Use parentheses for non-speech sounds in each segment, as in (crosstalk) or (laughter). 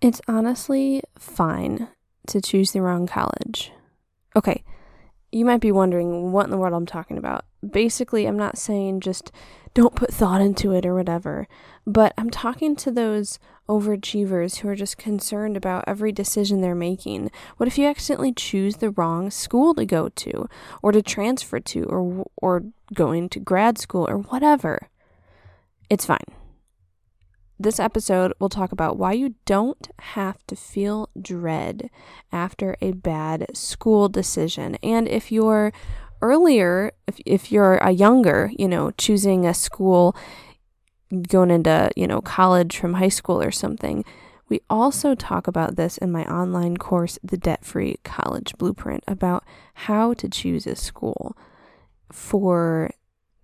It's honestly fine to choose the wrong college. Okay, you might be wondering what in the world I'm talking about. Basically, I'm not saying just don't put thought into it or whatever, but I'm talking to those overachievers who are just concerned about every decision they're making. What if you accidentally choose the wrong school to go to or to transfer to or or going to grad school or whatever? It's fine. This episode will talk about why you don't have to feel dread after a bad school decision. And if you're earlier, if, if you're a younger, you know, choosing a school, going into, you know, college from high school or something, we also talk about this in my online course, The Debt Free College Blueprint, about how to choose a school for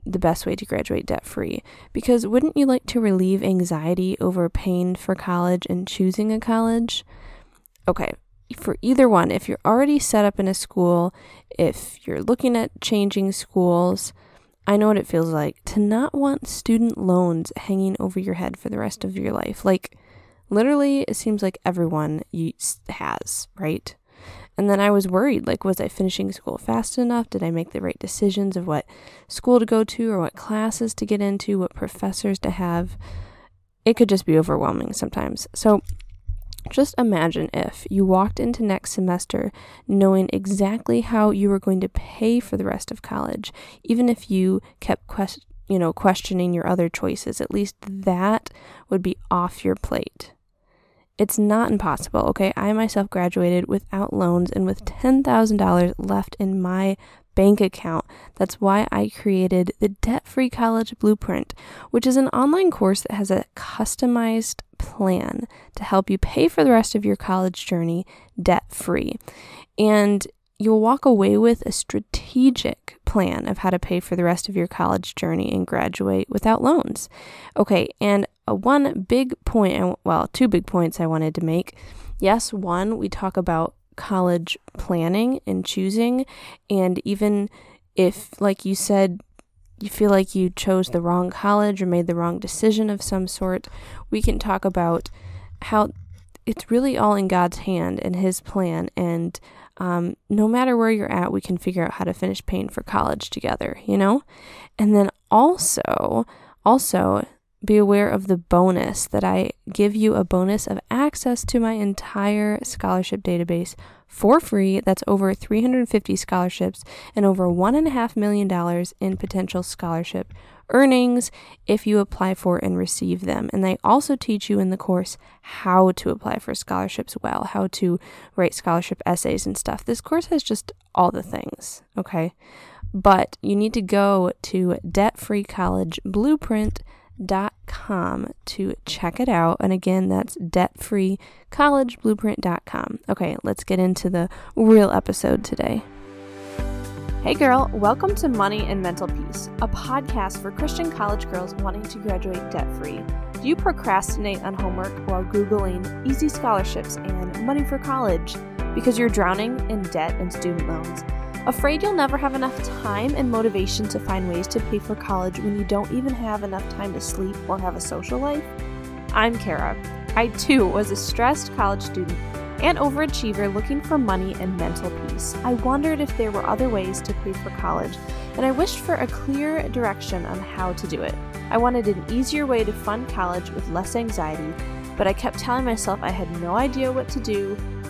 the best way to graduate debt free. Because wouldn't you like to relieve anxiety over paying for college and choosing a college? Okay, for either one, if you're already set up in a school, if you're looking at changing schools, I know what it feels like to not want student loans hanging over your head for the rest of your life. Like, literally, it seems like everyone has, right? And then I was worried like, was I finishing school fast enough? Did I make the right decisions of what school to go to or what classes to get into, what professors to have? It could just be overwhelming sometimes. So, just imagine if you walked into next semester knowing exactly how you were going to pay for the rest of college, even if you kept you know questioning your other choices. At least that would be off your plate. It's not impossible, okay? I myself graduated without loans and with $10,000 left in my bank account. That's why I created the Debt Free College Blueprint, which is an online course that has a customized plan to help you pay for the rest of your college journey debt free. And you'll walk away with a strategic plan of how to pay for the rest of your college journey and graduate without loans. Okay, and a one big point, well, two big points I wanted to make. Yes, one, we talk about college planning and choosing, and even if, like you said, you feel like you chose the wrong college or made the wrong decision of some sort, we can talk about how it's really all in God's hand and His plan. And um, no matter where you're at, we can figure out how to finish paying for college together, you know? And then also, also, be aware of the bonus that I give you a bonus of access to my entire scholarship database for free. That's over 350 scholarships and over $1.5 million in potential scholarship earnings if you apply for and receive them. And they also teach you in the course how to apply for scholarships well, how to write scholarship essays and stuff. This course has just all the things, okay? But you need to go to Debt Free debtfreecollegeblueprint.com to check it out. And again, that's debtfreecollegeblueprint.com. Okay, let's get into the real episode today. Hey girl, welcome to Money and Mental Peace, a podcast for Christian college girls wanting to graduate debt free. Do you procrastinate on homework while Googling easy scholarships and money for college because you're drowning in debt and student loans? Afraid you'll never have enough time and motivation to find ways to pay for college when you don't even have enough time to sleep or have a social life? I'm Kara. I too was a stressed college student and overachiever looking for money and mental peace. I wondered if there were other ways to pay for college, and I wished for a clear direction on how to do it. I wanted an easier way to fund college with less anxiety, but I kept telling myself I had no idea what to do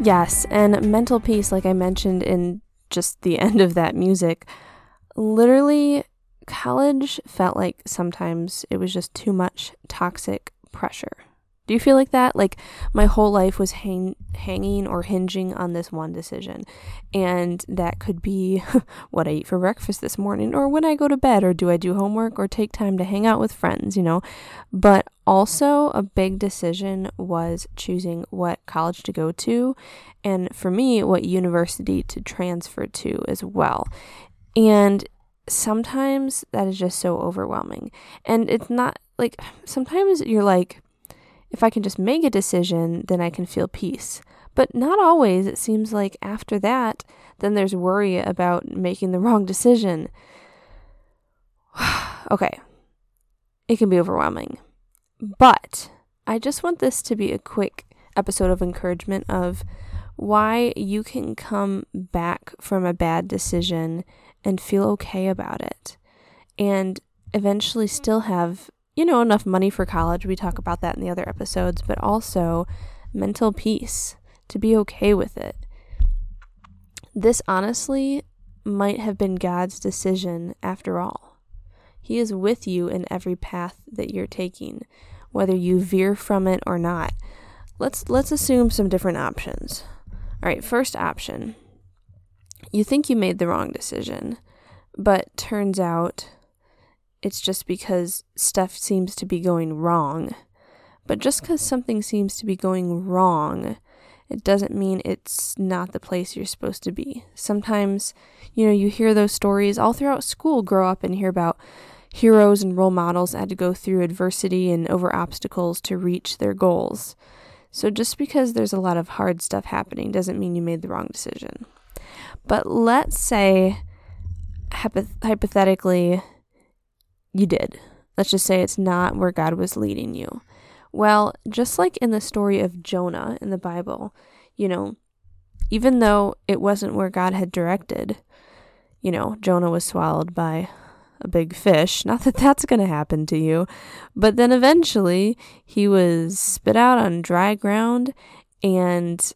Yes, and mental peace, like I mentioned in just the (laughs) end of that music, literally, college felt like sometimes it was just too much toxic pressure. Do you feel like that? Like my whole life was hang- hanging or hinging on this one decision. And that could be (laughs) what I eat for breakfast this morning, or when I go to bed, or do I do homework, or take time to hang out with friends, you know? But also, a big decision was choosing what college to go to, and for me, what university to transfer to as well. And sometimes that is just so overwhelming. And it's not like sometimes you're like, if I can just make a decision, then I can feel peace. But not always. It seems like after that, then there's worry about making the (laughs) wrong decision. (sighs) okay. It can be overwhelming. But I just want this to be a quick episode of encouragement of why you can come back from a bad decision and feel okay about it and eventually still have you know, enough money for college. We talk about that in the other episodes, but also mental peace to be okay with it. This honestly might have been God's decision after all. He is with you in every path that you're taking, whether you veer from it or not. Let's let's assume some different options. All right, first option. You think you made the wrong decision, but turns out it's just because stuff seems to be going wrong. But just because something seems to be going wrong, it doesn't mean it's not the place you're supposed to be. Sometimes, you know, you hear those stories all throughout school, grow up and hear about heroes and role models had to go through adversity and over obstacles to reach their goals. So just because there's a lot of hard stuff happening doesn't mean you made the wrong decision. But let's say, hypothetically, you did. Let's just say it's not where God was leading you. Well, just like in the story of Jonah in the Bible, you know, even though it wasn't where God had directed, you know, Jonah was swallowed by a big fish. (laughs) Not that that's going to happen to you, but then eventually he was spit out on dry ground and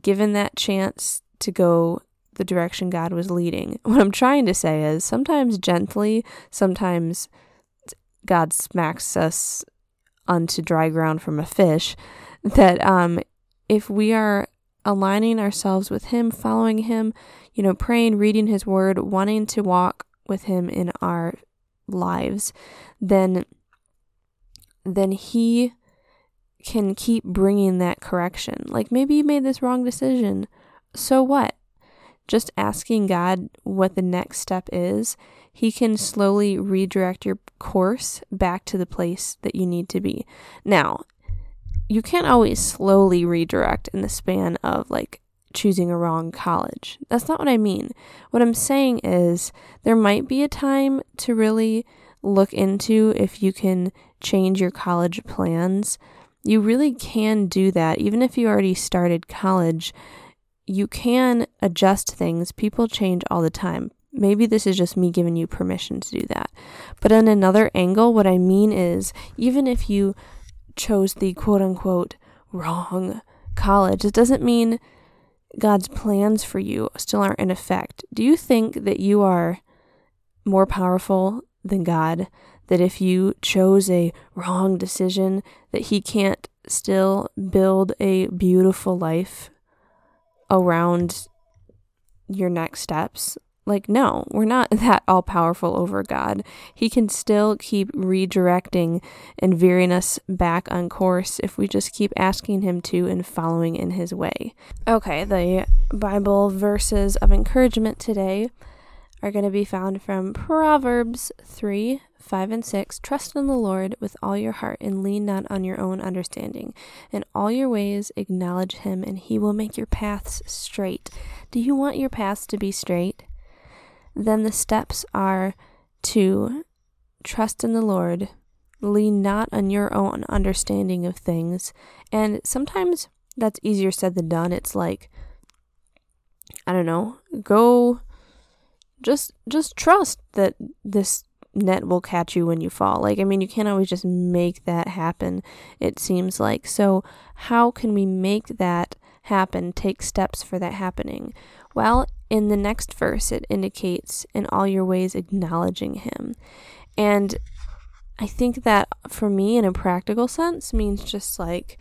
given that chance to go the direction God was leading. (laughs) What I'm trying to say is sometimes gently, sometimes God smacks us onto dry ground from a fish. (laughs) That um, if we are aligning ourselves with Him, following Him, you know, praying, reading His Word, wanting to walk with Him in our lives, then then He can keep bringing that correction. Like maybe you made this wrong decision. So what? Just asking God what the next step is, He can slowly redirect your course back to the place that you need to be. Now, you can't always slowly redirect in the span of like choosing a wrong college. That's not what I mean. What I'm saying is there might be a time to really look into if you can change your college plans. You really can do that even if you already started college you can adjust things. People change all the time. Maybe this is just me giving you permission to do that. But in another angle, what I mean is even if you chose the quote unquote wrong college, it doesn't mean God's plans for you still aren't in effect. Do you think that you are more powerful than God? That if you chose a wrong decision, that He can't still build a beautiful life around your next steps. Like, no, we're not (laughs) that all powerful over God. He can still keep redirecting and veering us back on course if we just keep asking Him to and following in His way. Okay, the Bible verses of encouragement today are going to be found from Proverbs 3 5 and 6 Trust in the Lord with all your heart and lean not on your own understanding. In all your ways acknowledge him, and he will make your paths straight. Do you want your paths to be straight? Then the steps are to trust in the Lord, lean not on your own understanding of things. And sometimes that's easier said than done. It's like, I don't know, go just just trust that this net will catch you when you fall. Like, I mean, you can't always just make that happen, it seems like. So, how can we make that happen? Take steps for that happening? Well, in the next verse, it indicates in all your ways acknowledging Him. And I think that for me, in a practical sense, means just like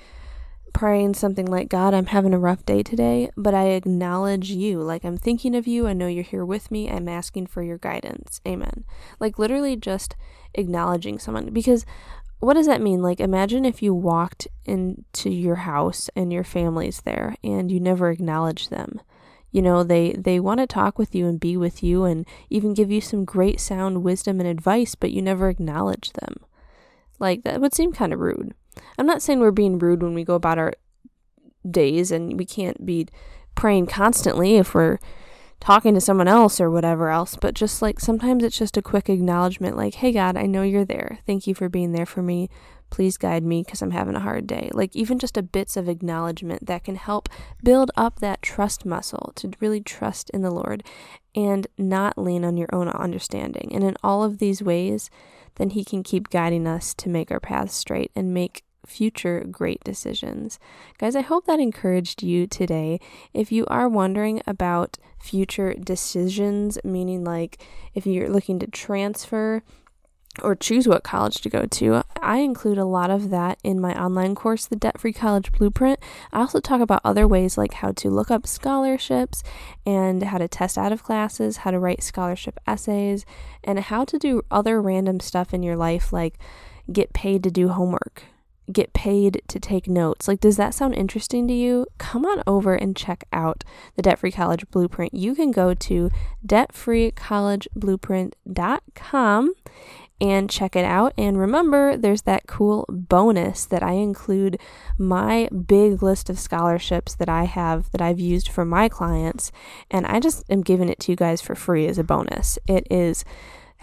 praying something like, God, I'm having a rough day today, but I acknowledge you. Like, I'm thinking of you. I know you're here with me. I'm asking for your guidance. Amen. Like, literally just acknowledging someone. Because what does that mean? Like, imagine if you walked into your house and your family's there and you never acknowledge them. You know, they, they want to talk with you and be with you and even give you some great sound wisdom and advice, but you never acknowledge them. Like, that would seem kind of rude. I'm not saying we're being rude when we go about our days and we can't be praying constantly if we're talking to someone else or whatever else, but just like sometimes it's just a quick acknowledgement like, hey, God, I know you're there. Thank you for being there for me. Please guide me because I'm having a hard day. Like, even just a bits of acknowledgement that can help build up that trust muscle to really trust in the Lord and not lean on your own understanding. And in all of these ways, then He can keep guiding us to make our paths straight and make future great decisions. Guys, I hope that encouraged you today. If you are wondering about future decisions, meaning like if you're looking to transfer, or choose what college to go to. I include a lot of that in my online course, The Debt Free College Blueprint. I also talk about other ways like how to look up scholarships and how to test out of classes, how to write scholarship essays, and how to do other random stuff in your life like get paid to do homework get paid to take notes. Like, does that sound interesting to you? Come on over and check out the Debt Free College Blueprint. You can go to debtfreecollegeblueprint.com and check it out. And remember, there's that cool bonus that I include my big list of scholarships that I have that I've used for my clients. And I just am giving it to you guys for free as a bonus. It is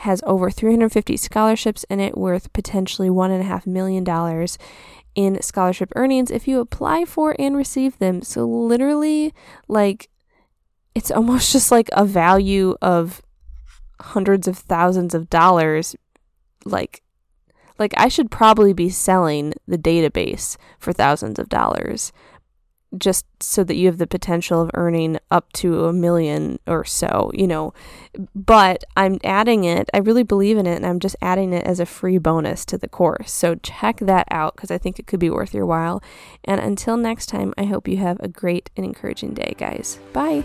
has over 350 scholarships in it worth potentially $1.5 million in scholarship earnings if you apply for and receive them. So, literally, like, it's almost (laughs) just like a value of hundreds of thousands of dollars. Like, like I should probably be selling the database for thousands of dollars just so that you have the potential of earning up to a million or so, you know. But I'm adding it, I really believe in it, and I'm just adding it as a free bonus to the course. So check that out because I think it could be worth your while. And until next time, I hope you have a great and encouraging day, guys. Bye.